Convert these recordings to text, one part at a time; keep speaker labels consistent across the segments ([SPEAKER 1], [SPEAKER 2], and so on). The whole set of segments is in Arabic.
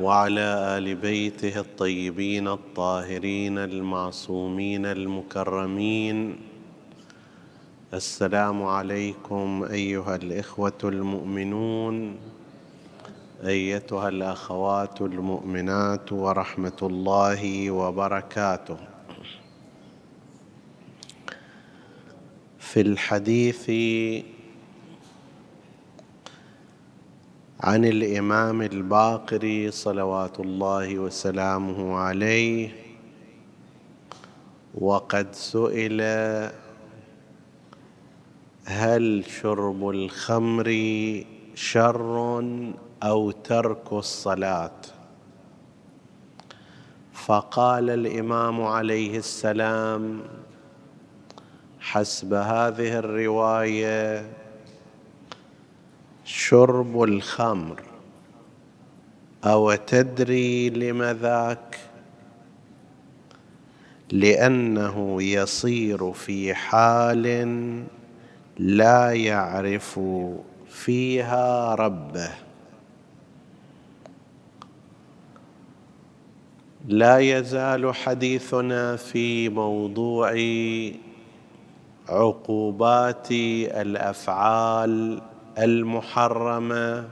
[SPEAKER 1] وعلى آل بيته الطيبين الطاهرين المعصومين المكرمين. السلام عليكم أيها الإخوة المؤمنون أيتها الأخوات المؤمنات ورحمة الله وبركاته. في الحديث عن الإمام الباقر صلوات الله وسلامه عليه. وقد سئل هل شرب الخمر شر أو ترك الصلاة؟ فقال الإمام عليه السلام حسب هذه الرواية شرب الخمر. أو تدري لم ذاك؟ لأنه يصير في حال لا يعرف فيها ربه. لا يزال حديثنا في موضوع عقوبات الأفعال المحرمه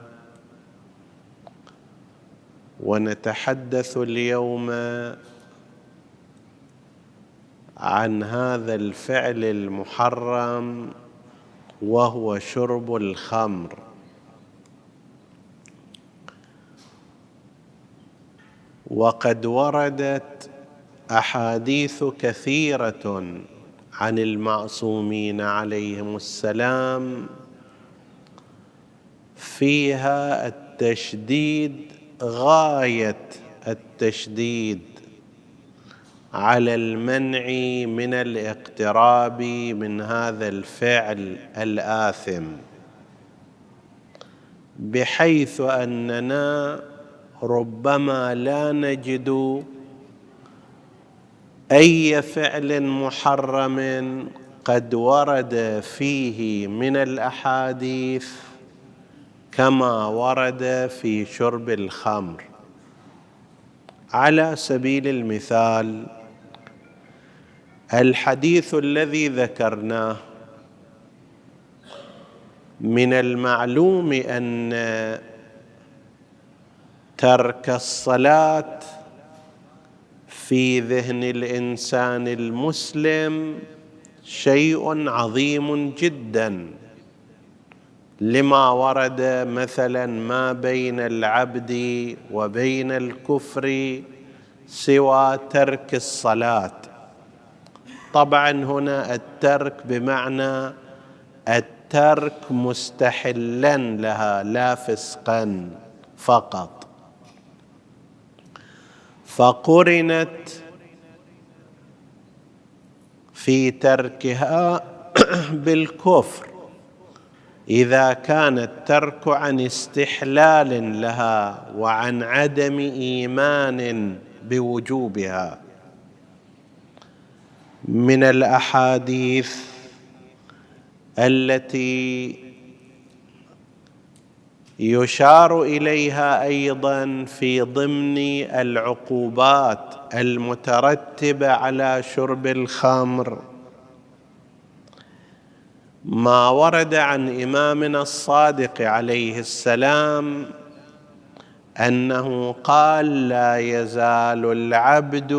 [SPEAKER 1] ونتحدث اليوم عن هذا الفعل المحرم وهو شرب الخمر. وقد وردت أحاديث كثيرة عن المعصومين عليهم السلام. فيها التشديد غاية التشديد على المنع من الاقتراب من هذا الفعل الآثم. بحيث أننا ربما لا نجد أي فعل محرم قد ورد فيه من الأحاديث كما ورد في شرب الخمر. على سبيل المثال الحديث الذي ذكرناه من المعلوم أن ترك الصلاة في ذهن الإنسان المسلم شيء عظيم جدا. لما ورد مثلا ما بين العبد وبين الكفر سوى ترك الصلاة. طبعا هنا الترك بمعنى الترك مستحلا لها لا فسقا فقط. فقرنت في تركها بالكفر. إذا كان الترك عن استحلال لها وعن عدم إيمان بوجوبها. من الأحاديث التي يشار إليها أيضا في ضمن العقوبات المترتبة على شرب الخمر. ما ورد عن إمامنا الصادق عليه السلام أنه قال لا يزال العبد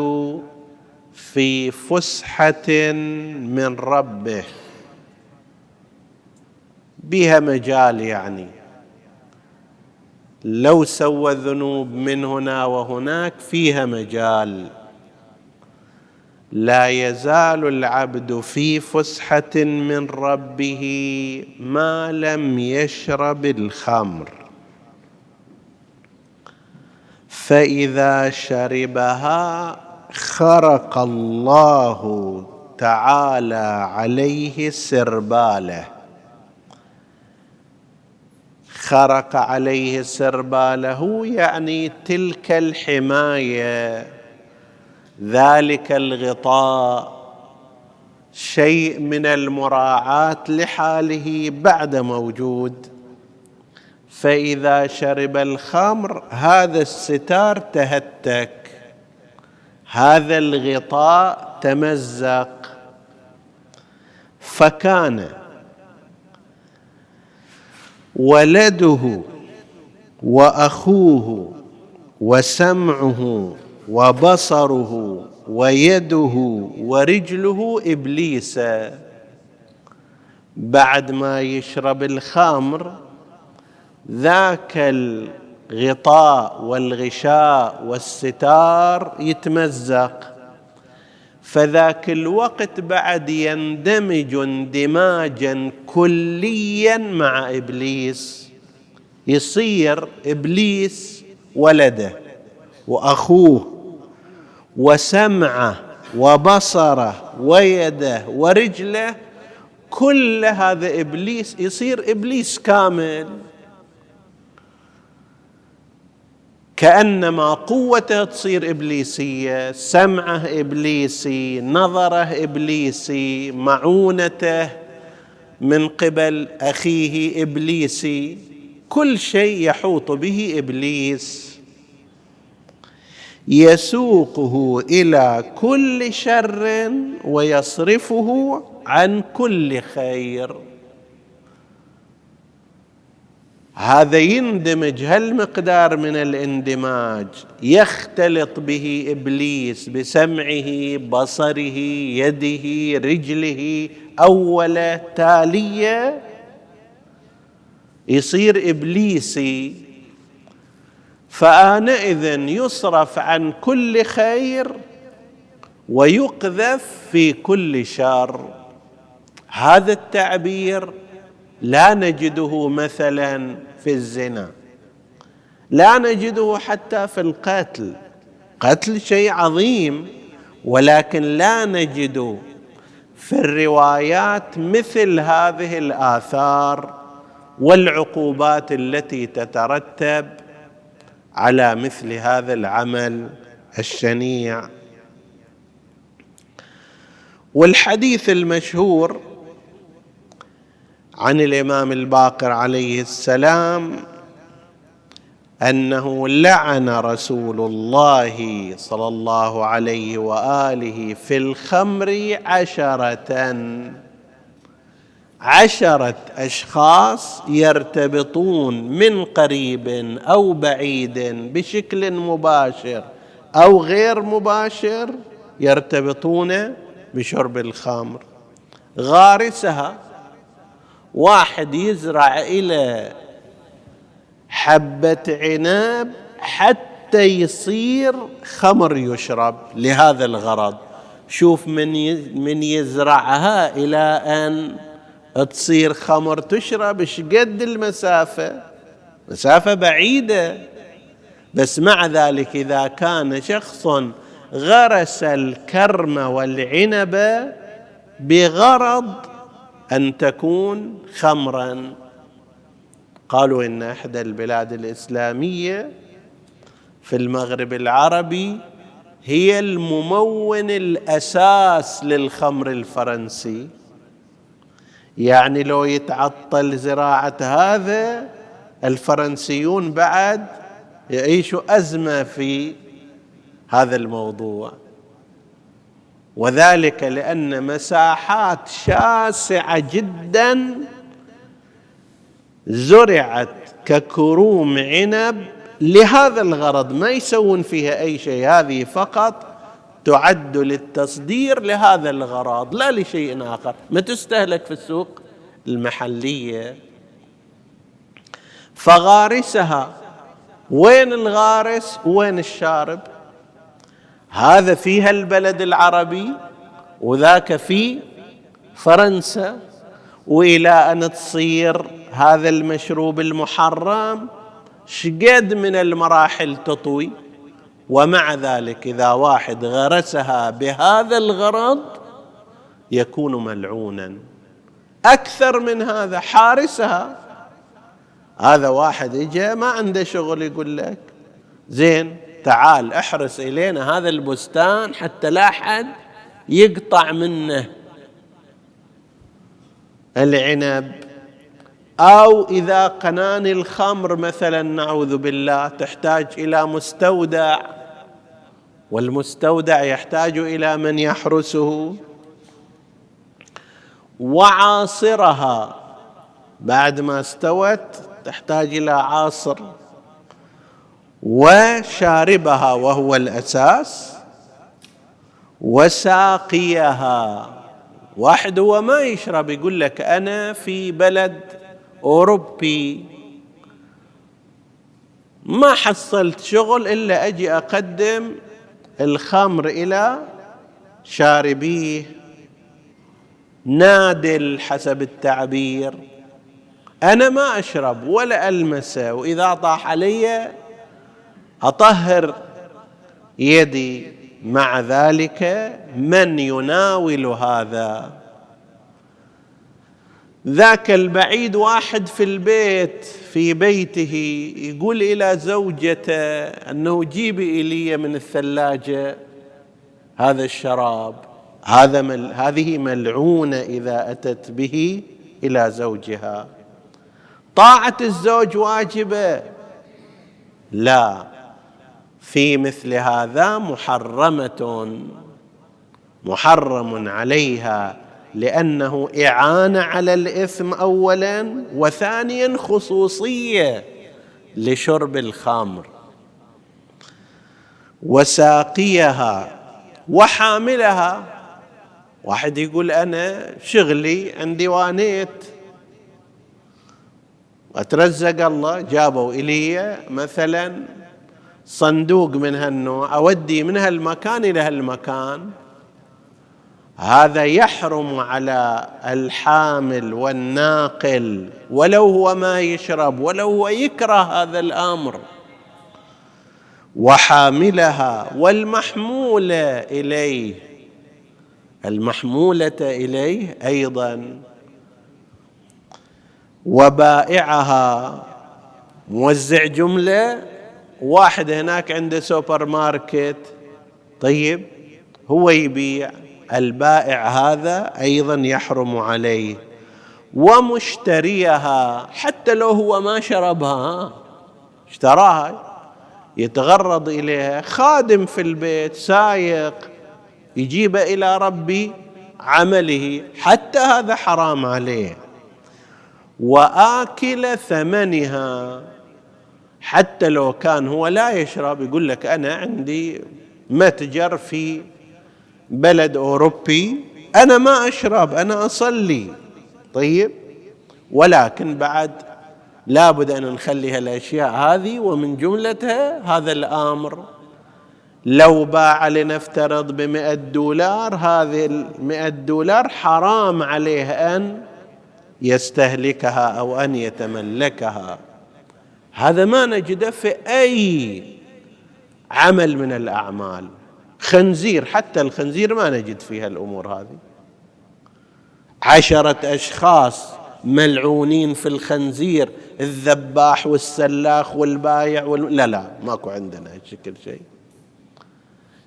[SPEAKER 1] في فسحة من ربه. بها مجال يعني. لو سوى الذنوب من هنا وهناك فيها مجال. لا يزال العبد في فسحة من ربه ما لم يشرب الخمر. فإذا شربها خرق الله تعالى عليه سرباله. خرق عليه سرباله يعني تلك الحماية ذلك الغطاء شيء من المراعاة لحاله بعد موجود. فإذا شرب الخمر هذا الستار تهتك. هذا الغطاء تمزق. فكان ولده وأخوه وسمعه وبصره ويده ورجله إبليس. بعد ما يشرب الخمر ذاك الغطاء والغشاء والستار يتمزق. فذاك الوقت بعد يندمج اندماجا كليا مع إبليس. يصير إبليس ولده وأخوه وسمعه وبصره ويده ورجله كل هذا إبليس يصير إبليس كامل. كأنما قوته تصير إبليسية سمعه إبليسي نظره إبليسي معونته من قبل أخيه إبليسي. كل شيء يحوط به إبليس. يسوقه إلى كل شر ويصرفه عن كل خير. هذا يندمج هالمقدار من الاندماج يختلط به إبليس بسمعه بصره يده رجله اول تاليه يصير إبليسي فآنئذ يصرف عن كل خير ويقذف في كل شر. هذا التعبير لا نجده مثلا في الزنا لا نجده حتى في القتل. قتل شيء عظيم ولكن لا نجد في الروايات مثل هذه الآثار والعقوبات التي تترتب على مثل هذا العمل الشنيع. والحديث المشهور عن الإمام الباقر عليه السلام أنه لعن رسول الله صلى الله عليه وآله في الخمر عشرة عشرة أشخاص يرتبطون من قريب أو بعيد بشكل مباشر أو غير مباشر يرتبطون بشرب الخمر. غارسها واحد يزرع إلى حبة عنب حتى يصير خمر يشرب لهذا الغرض. شوف من من يزرعها إلى أن تصير خمر تشرب إيش قد المسافة؟ مسافة بعيدة. بس مع ذلك إذا كان شخص غرس الكرم والعنب بغرض أن تكون خمرا. قالوا إن إحدى البلاد الإسلامية في المغرب العربي هي الممون الأساس للخمر الفرنسي. يعني لو يتعطل زراعة هذا الفرنسيون بعد يعيشوا أزمة في هذا الموضوع. وذلك لأن مساحات شاسعة جدا زرعت ككروم عنب لهذا الغرض. ما يسوون فيها أي شيء هذه فقط تعد للتصدير لهذا الغرض لا لشيء آخر. ما تستهلك في السوق؟ المحلية. فغارسها. وين الغارس؟ وين الشارب؟ هذا فيها البلد العربي وذاك في فرنسا. وإلى أن تصير هذا المشروب المحرم شقد من المراحل تطوي. ومع ذلك إذا واحد غرسها بهذا الغرض يكون ملعونا. أكثر من هذا حارسها. هذا واحد اجى ما عنده شغل يقول لك زين تعال احرس إلينا هذا البستان حتى لا حد يقطع منه. العنب. أو إذا قناني الخمر مثلا نعوذ بالله تحتاج إلى مستودع. والمستودع يحتاج إلى من يحرسه. وعاصرها. بعد ما استوت تحتاج إلى عاصر. وشاربها وهو الأساس. وساقيها. واحد هو ما يشرب يقول لك أنا في بلد أوروبي. ما حصلت شغل إلا أجي أقدم الخمر إلى شاربيه نادل حسب التعبير. أنا ما أشرب ولا ألمسه وإذا طاح علي أطهر يدي. مع ذلك من يناول هذا ذاك البعيد واحد في البيت في بيته يقول إلى زوجته أنه جيبي إلي من الثلاجة هذا الشراب. هذا مل هذه ملعونة إذا أتت به إلى زوجها. طاعة الزوج واجبة. لا في مثل هذا محرمة محرم عليها لأنه إعانة على الإثم اولا وثانيا خصوصية لشرب الخمر. وساقيها وحاملها. واحد يقول أنا شغلي عندي وانيت. واترزق الله. جابوا إلي مثلا صندوق من هالنوع أودي من هالمكان إلى هالمكان. هذا يحرم على الحامل والناقل ولو هو ما يشرب ولو هو يكره هذا الأمر. وحاملها والمحمولة إليه. المحمولة إليه أيضا. وبائعها. موزع جملة. واحد هناك عنده سوبر ماركت. طيب هو يبيع. البائع هذا أيضا يحرم عليه ومشتريها حتى لو هو ما شربها. اشتراها يتغرض إليها خادم في البيت سايق يجيب إلى ربي عمله حتى هذا حرام عليه. وآكل ثمنها حتى لو كان هو لا يشرب يقول لك أنا عندي متجر في بلد أوروبي أنا ما أشرب أنا أصلي. طيب؟ ولكن بعد لابد أن نخلي هالأشياء هذه ومن جملتها هذا الأمر. لو باع لنفترض بمئة دولار هذه المئة دولار حرام عليه أن يستهلكها أو أن يتملكها. هذا ما نجده في أي عمل من الأعمال. خنزير حتى الخنزير ما نجد فيها الأمور هذه. عشرة أشخاص ملعونين في الخنزير الذباح والسلاخ والبايع وال... لا لا ماكو عندنا شكل شيء.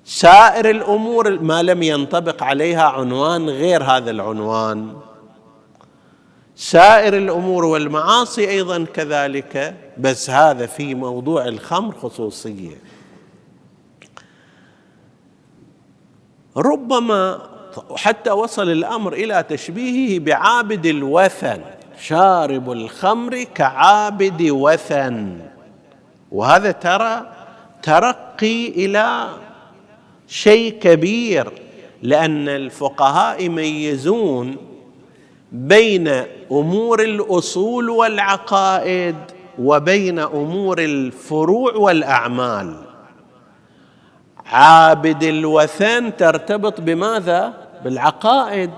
[SPEAKER 1] سائر الأمور ما لم ينطبق عليها عنوان غير هذا العنوان. سائر الأمور والمعاصي أيضا كذلك بس هذا في موضوع الخمر خصوصية. ربما حتى وصل الأمر إلى تشبيهه بعابد الوثن شارب الخمر كعابد وثن. وهذا ترى ترقي إلى شيء كبير لأن الفقهاء يميزون بين أمور الأصول والعقائد وبين أمور الفروع والأعمال. عابد الوثن ترتبط بماذا؟ بالعقائد.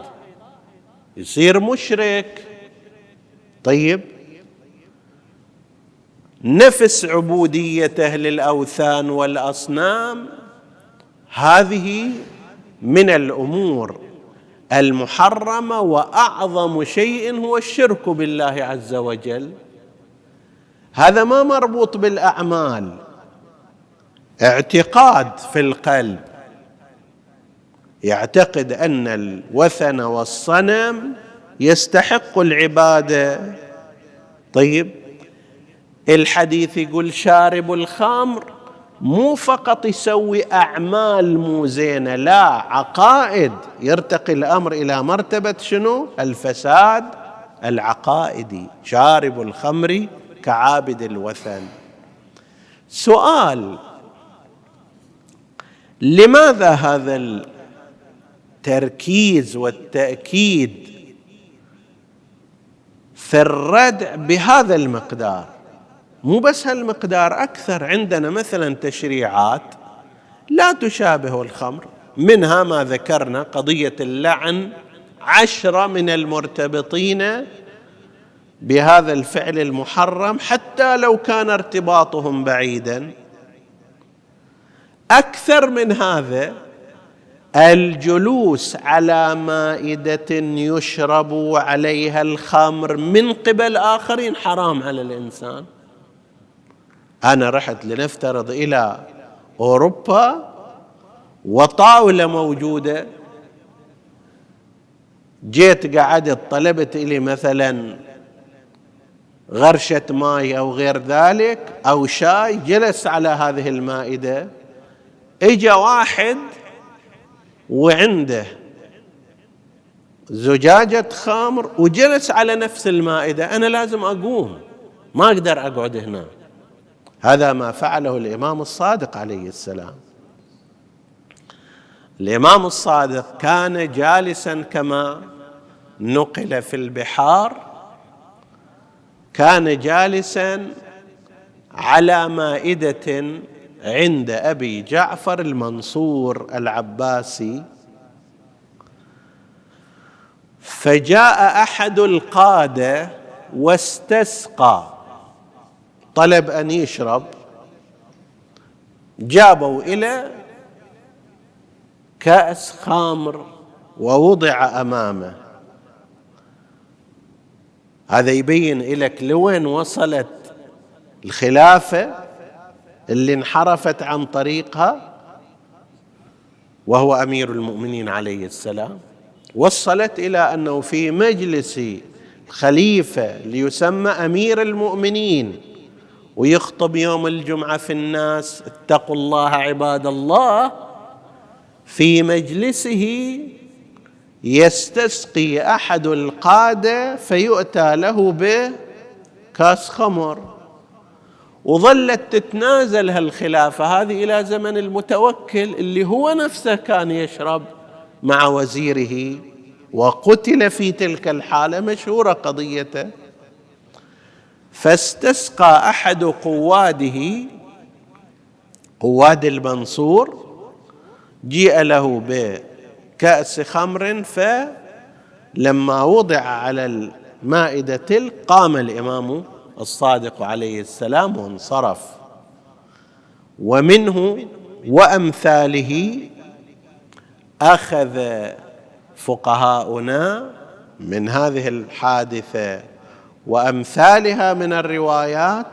[SPEAKER 1] يصير مشرك. طيب. نفس عبوديته للاوثان والأصنام. هذه من الأمور المحرمة وأعظم شيء هو الشرك بالله عز وجل. هذا ما مربوط بالأعمال. اعتقاد في القلب. يعتقد أن الوثن والصنم يستحق العبادة. طيب الحديث يقول شارب الخمر مو فقط يسوي أعمال مو زينة لا عقائد. يرتقي الأمر إلى مرتبة شنو؟ الفساد العقائدي. شارب الخمر كعابد الوثن. سؤال لماذا هذا التركيز والتأكيد في الردع بهذا المقدار؟ مو بس هالمقدار أكثر عندنا مثلا تشريعات لا تشابه الخمر منها ما ذكرنا قضية اللعن عشرة من المرتبطين بهذا الفعل المحرم حتى لو كان ارتباطهم بعيدا. أكثر من هذا الجلوس على مائدة يشرب عليها الخمر من قبل آخرين حرام على الإنسان. أنا رحت لنفترض إلى أوروبا وطاولة موجودة. جيت قعدت طلبت لي مثلا غرشة ماي أو غير ذلك أو شاي جلس على هذه المائدة. إجا واحد وعنده زجاجة خمر وجلس على نفس المائدة. أنا لازم أقوم ما أقدر أقعد هنا. هذا ما فعله الإمام الصادق عليه السلام. الإمام الصادق كان جالسا كما نقل في البحار كان جالسا على مائدة عند أبي جعفر المنصور العباسي فجاء أحد القادة واستسقى. طلب أن يشرب. جابوا إلى كأس خمر ووضع أمامه. هذا يبين لك لوين وصلت الخلافة. اللي انحرفت عن طريقها وهو أمير المؤمنين عليه السلام وصلت إلى أنه في مجلس خليفه ليسمى أمير المؤمنين ويخطب يوم الجمعة في الناس اتقوا الله عباد الله في مجلسه يستسقي أحد القادة فيؤتى له بكاس خمر. وظلت تتنازل هالخلافة هذه إلى زمن المتوكل اللي هو نفسه كان يشرب مع وزيره وقتل في تلك الحالة مشهورة قضيته. فاستسقى أحد قواده قواد المنصور جيء له بكأس خمر فلما وضع على المائدة تلك قام الإمام الصادق عليه السلام وانصرف ومنه وأمثاله أخذ فقهاؤنا من هذه الحادثة وأمثالها من الروايات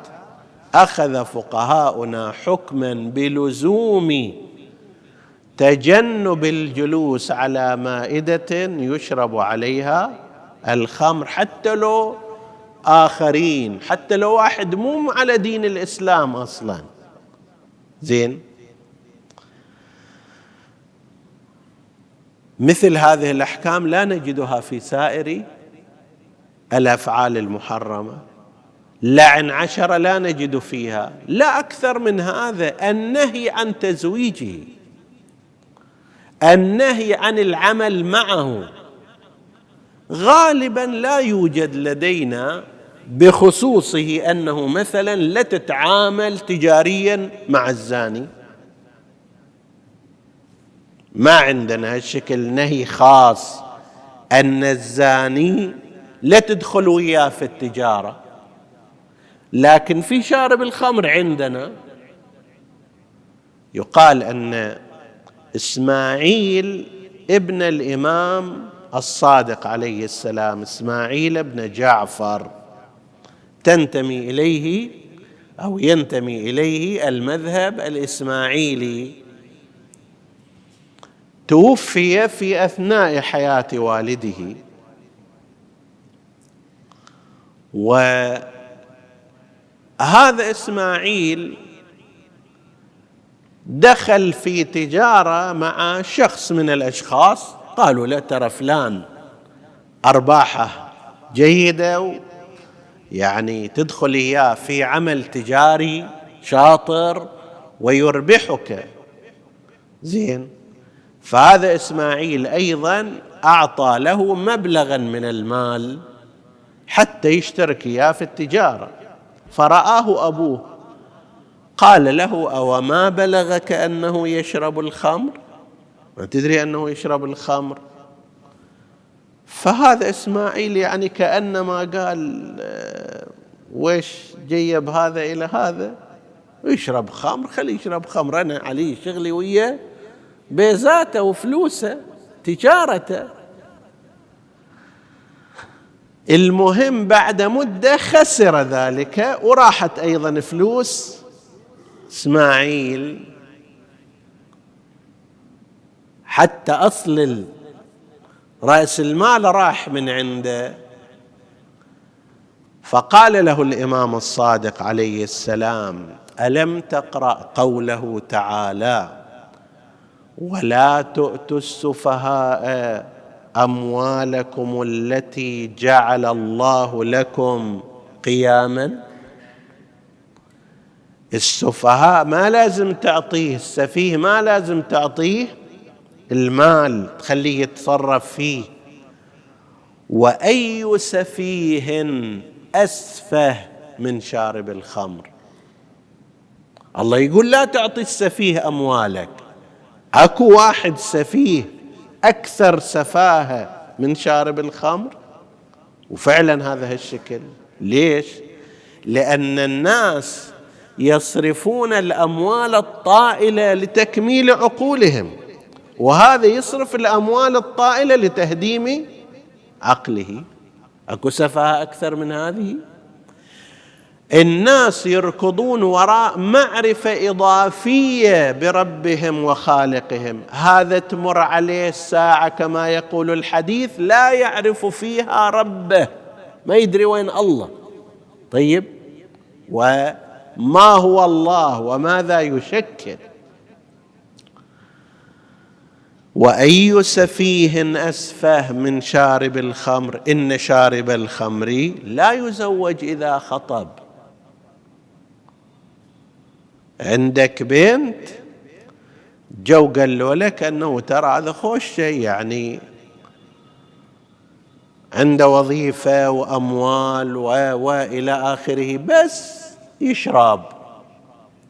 [SPEAKER 1] أخذ فقهاؤنا حكما بلزوم تجنب الجلوس على مائدة يشرب عليها الخمر حتى لو آخرين حتى لو واحد مو على دين الإسلام أصلا. زين؟ مثل هذه الأحكام لا نجدها في سائر الأفعال المحرمة. لعن عشرة لا نجد فيها. لا أكثر من هذا. النهي عن تزويجه. النهي عن العمل معه. غالبا لا يوجد لدينا بخصوصه أنه مثلا لا تتعامل تجاريا مع الزاني. ما عندنا هالشكل نهي خاص أن الزاني لا تدخل وياه في التجارة. لكن في شارب الخمر عندنا يقال أن إسماعيل ابن الإمام الصادق عليه السلام إسماعيل بن جعفر. تنتمي إليه أو ينتمي إليه المذهب الإسماعيلي. توفي في أثناء حياة والده. وهذا إسماعيل دخل في تجارة مع شخص من الأشخاص. قالوا له ترى فلان أرباحه جيدة يعني تدخل اياه في عمل تجاري شاطر ويربحك. زين. فهذا إسماعيل أيضا أعطى له مبلغا من المال حتى يشترك إياه في التجارة. فرآه أبوه قال له أو ما بلغك أنه يشرب الخمر؟ ما تدري أنه يشرب الخمر؟ فهذا إسماعيل يعني كأنما قال آه، ويش جيب هذا إلى هذا؟ يشرب خمر خليه يشرب خمر. أنا علي شغلي وياه بيزاته وفلوسه تجارته. المهم بعد مدة خسر ذلك وراحت أيضا فلوس إسماعيل. حتى أصل رأس المال راح من عنده. فقال له الإمام الصادق عليه السلام ألم تقرأ قوله تعالى ولا تؤتوا السفهاء أموالكم التي جعل الله لكم قياما السفهاء ما لازم تعطيه السفيه ما لازم تعطيه المال تخليه يتصرف فيه. وأي سفيه أسفه من شارب الخمر. الله يقول لا تعطي السفيه أموالك. أكو واحد سفيه أكثر سفاهة من شارب الخمر؟ وفعلا هذا الشكل ليش؟ لأن الناس يصرفون الأموال الطائلة لتكميل عقولهم. وهذا يصرف الأموال الطائلة لتهديم عقله. أكو سفاهة أكثر من هذه؟ الناس يركضون وراء معرفة إضافية بربهم وخالقهم. هذا تمر عليه الساعة كما يقول الحديث لا يعرف فيها ربه. ما يدري وين الله. طيب؟ وما هو الله؟ وماذا يشكل؟ وأي سفيه أسفه من شارب الخمر إن شارب الخمر لا يزوج إذا خطب. عندك بنت؟ جو قالوا لك أنه ترى هذا خوش شيء يعني عنده وظيفة وأموال والى آخره بس يشرب.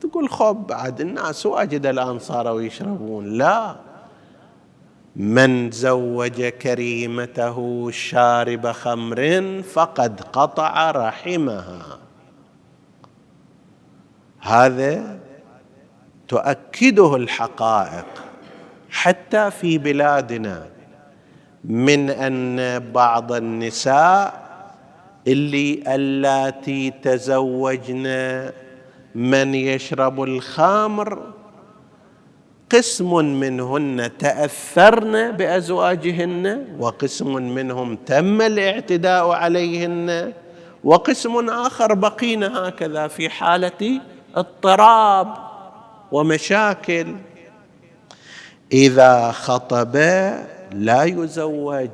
[SPEAKER 1] تقول خب بعد الناس واجد الآن صاروا يشربون. لا. من زوج كريمته شارب خمر فقد قطع رحمها. هذا تؤكده الحقائق حتى في بلادنا من أن بعض النساء اللي اللاتي تزوجن من يشرب الخمر قسم منهن تأثرن بأزواجهن وقسم منهم تم الاعتداء عليهن وقسم آخر بقين هكذا في حالة اضطراب ومشاكل. إذا خطب لا يزوج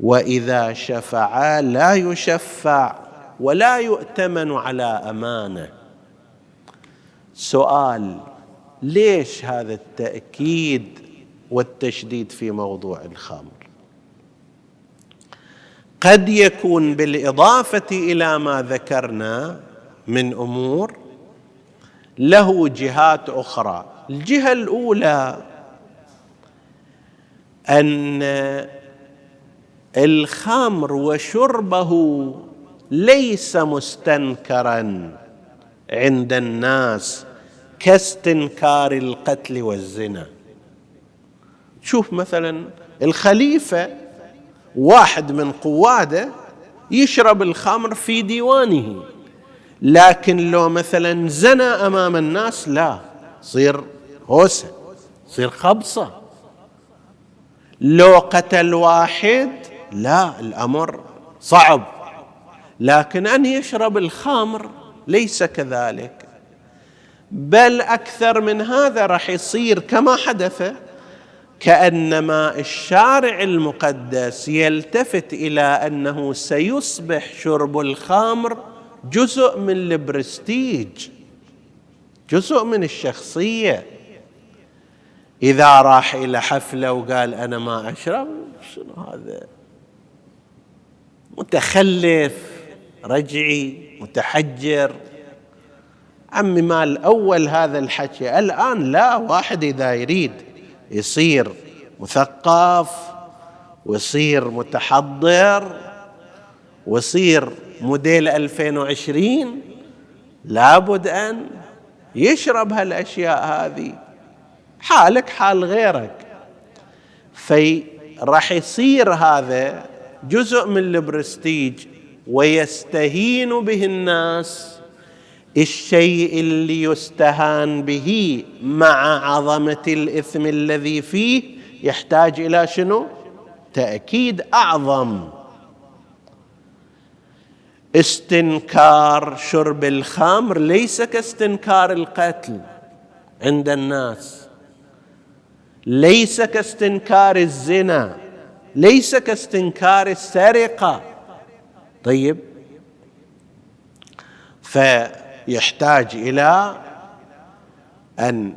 [SPEAKER 1] وإذا شفع لا يشفع ولا يؤتمن على أمانة. سؤال ليش هذا التأكيد والتشديد في موضوع الخمر؟ قد يكون بالإضافة إلى ما ذكرنا من أمور له جهات أخرى. الجهة الأولى أن الخمر وشربه ليس مستنكرا عند الناس. كاستنكار القتل والزنا. شوف مثلا الخليفة واحد من قوادة يشرب الخمر في ديوانه لكن لو مثلا زنى أمام الناس لا صير هوسة صير خبصة. لو قتل واحد لا الأمر صعب لكن أن يشرب الخمر ليس كذلك. بل أكثر من هذا راح يصير كما حدث كأنما الشارع المقدس يلتفت إلى أنه سيصبح شرب الخمر جزء من البرستيج جزء من الشخصية. إذا راح إلى حفلة وقال أنا ما أشرب شنو هذا؟ متخلف رجعي متحجر. عمي ما الأول هذا الحكي. الآن لا واحد إذا يريد يصير مثقف ويصير متحضر ويصير موديل 2020 لابد أن يشرب هالأشياء هذه. حالك حال غيرك. في راح يصير هذا جزء من البرستيج ويستهين به الناس. الشيء اللي يستهان به مع عظمة الإثم الذي فيه يحتاج إلى شنو؟ تأكيد أعظم. استنكار شرب الخمر ليس كاستنكار القتل عند الناس. ليس كاستنكار الزنا ليس كاستنكار السرقة. طيب. فيحتاج إلى أن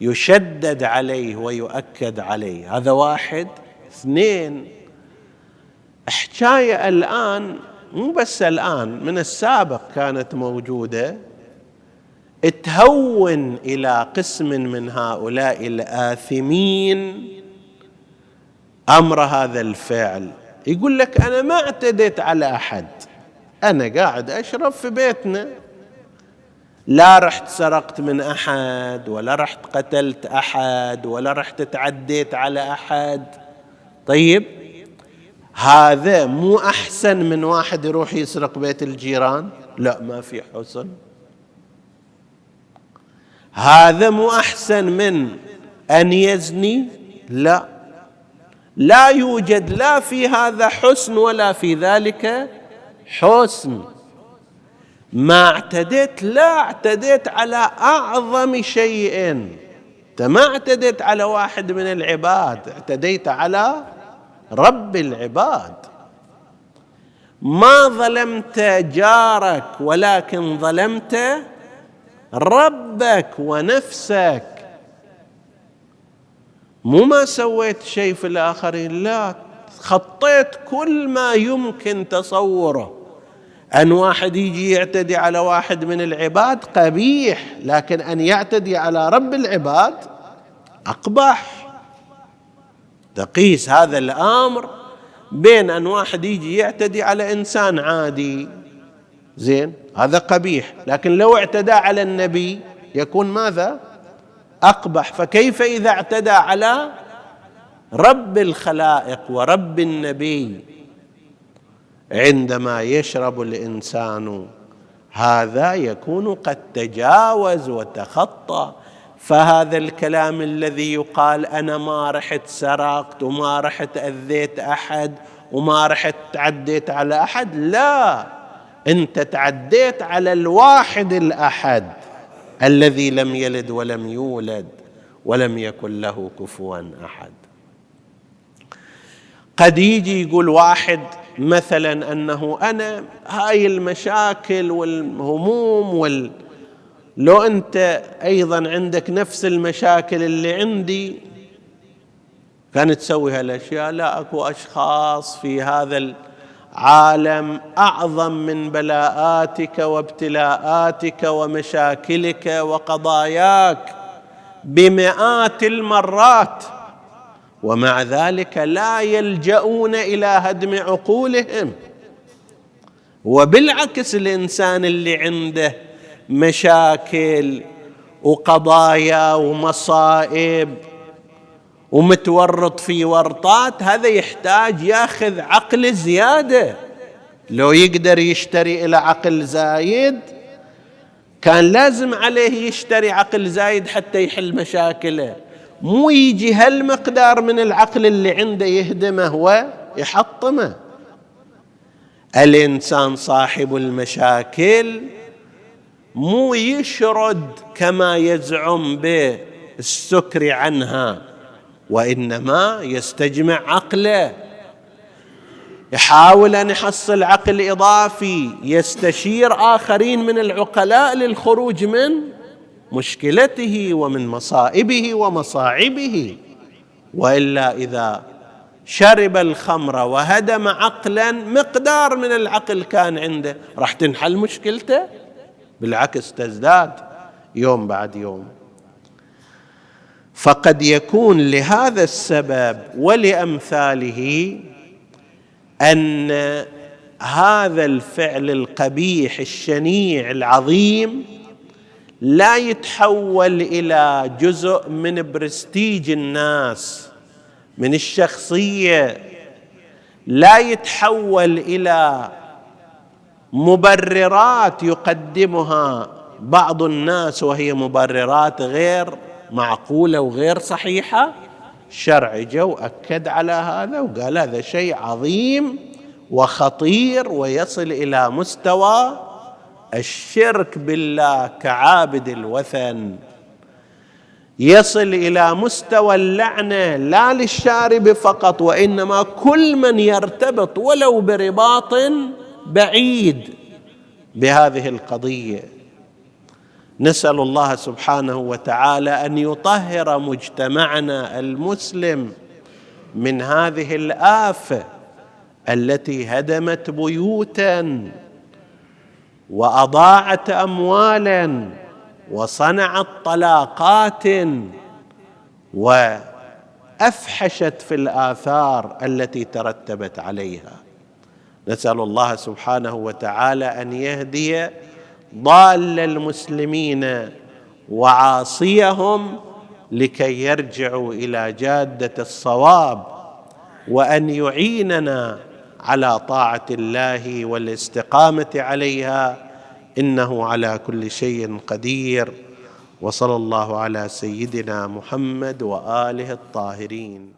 [SPEAKER 1] يشدد عليه ويؤكد عليه. هذا واحد. اثنين حكاية الآن مو بس الآن من السابق كانت موجودة. تهون إلى قسم من هؤلاء الآثمين أمر هذا الفعل. يقول لك أنا ما اعتديت على أحد. أنا قاعد أشرب في بيتنا. لا رحت سرقت من أحد ولا رحت قتلت أحد ولا رحت تعديت على أحد. طيب هذا مو أحسن من واحد يروح يسرق بيت الجيران؟ لا ما في حسن. هذا مو أحسن من أن يزني؟ لا. لا يوجد لا في هذا حسن ولا في ذلك حسن. ما اعتديت لا اعتديت على أعظم شيء. أنت ما اعتديت على واحد من العباد اعتديت على رب العباد. ما ظلمت جارك ولكن ظلمت ربك ونفسك. مو ما سويت شيء في الآخرين لا خطيت كل ما يمكن تصوره. أن واحد يجي يعتدي على واحد من العباد قبيح لكن أن يعتدي على رب العباد أقبح. تقيس هذا الأمر بين أن واحد يجي يعتدي على إنسان عادي. زين؟ هذا قبيح. لكن لو اعتدى على النبي يكون ماذا؟ أقبح. فكيف إذا اعتدى على رب الخلائق ورب النبي؟ عندما يشرب الإنسان هذا يكون قد تجاوز وتخطى. فهذا الكلام الذي يقال أنا ما رحت سرقت وما رحت أذيت أحد وما رحت تعديت على أحد لا. أنت تعديت على الواحد الأحد الذي لم يلد ولم يولد ولم يكن له كفوا أحد. قد يجي يقول واحد مثلا أنه أنا هاي المشاكل والهموم وال لو أنت أيضا عندك نفس المشاكل اللي عندي كانت تسوي هالأشياء. لا أكو أشخاص في هذا عالم أعظم من بلاءاتك وابتلاءاتك ومشاكلك وقضاياك بمئات المرات. ومع ذلك لا يلجؤون إلى هدم عقولهم. وبالعكس الإنسان اللي عنده مشاكل وقضايا ومصائب ومتورط في ورطات هذا يحتاج ياخذ عقل زيادة. لو يقدر يشتري إلى عقل زايد كان لازم عليه يشتري عقل زايد حتى يحل مشاكله. مو يجي هالمقدار من العقل اللي عنده يهدمه ويحطمه. الإنسان صاحب المشاكل مو يشرد كما يزعم بالسكر عنها وإنما يستجمع عقله. يحاول أن يحصل عقل إضافي يستشير آخرين من العقلاء للخروج من مشكلته ومن مصائبه ومصاعبه. وإلا إذا شرب الخمر وهدم عقلا مقدار من العقل كان عنده. راح تنحل مشكلته؟ بالعكس تزداد يوم بعد يوم. فقد يكون لهذا السبب ولأمثاله أن هذا الفعل القبيح الشنيع العظيم لا يتحول إلى جزء من برستيج الناس من الشخصية. لا يتحول إلى مبررات يقدمها بعض الناس وهي مبررات غير معقولة وغير صحيحة. الشرع جو أكد على هذا وقال هذا شيء عظيم وخطير ويصل إلى مستوى الشرك بالله كعابد الوثن. يصل إلى مستوى اللعنة لا للشارب فقط وإنما كل من يرتبط ولو برباط بعيد بهذه القضية. نسأل الله سبحانه وتعالى أن يطهر مجتمعنا المسلم من هذه الآفة التي هدمت بيوتا. وأضاعت اموالا وصنعت طلاقات وأفحشت في الآثار التي ترتبت عليها. نسأل الله سبحانه وتعالى أن يهدي ضال المسلمين وعاصيهم لكي يرجعوا إلى جادة الصواب وأن يعيننا على طاعة الله والاستقامة عليها إنه على كل شيء قدير وصلى الله على سيدنا محمد وآله الطاهرين.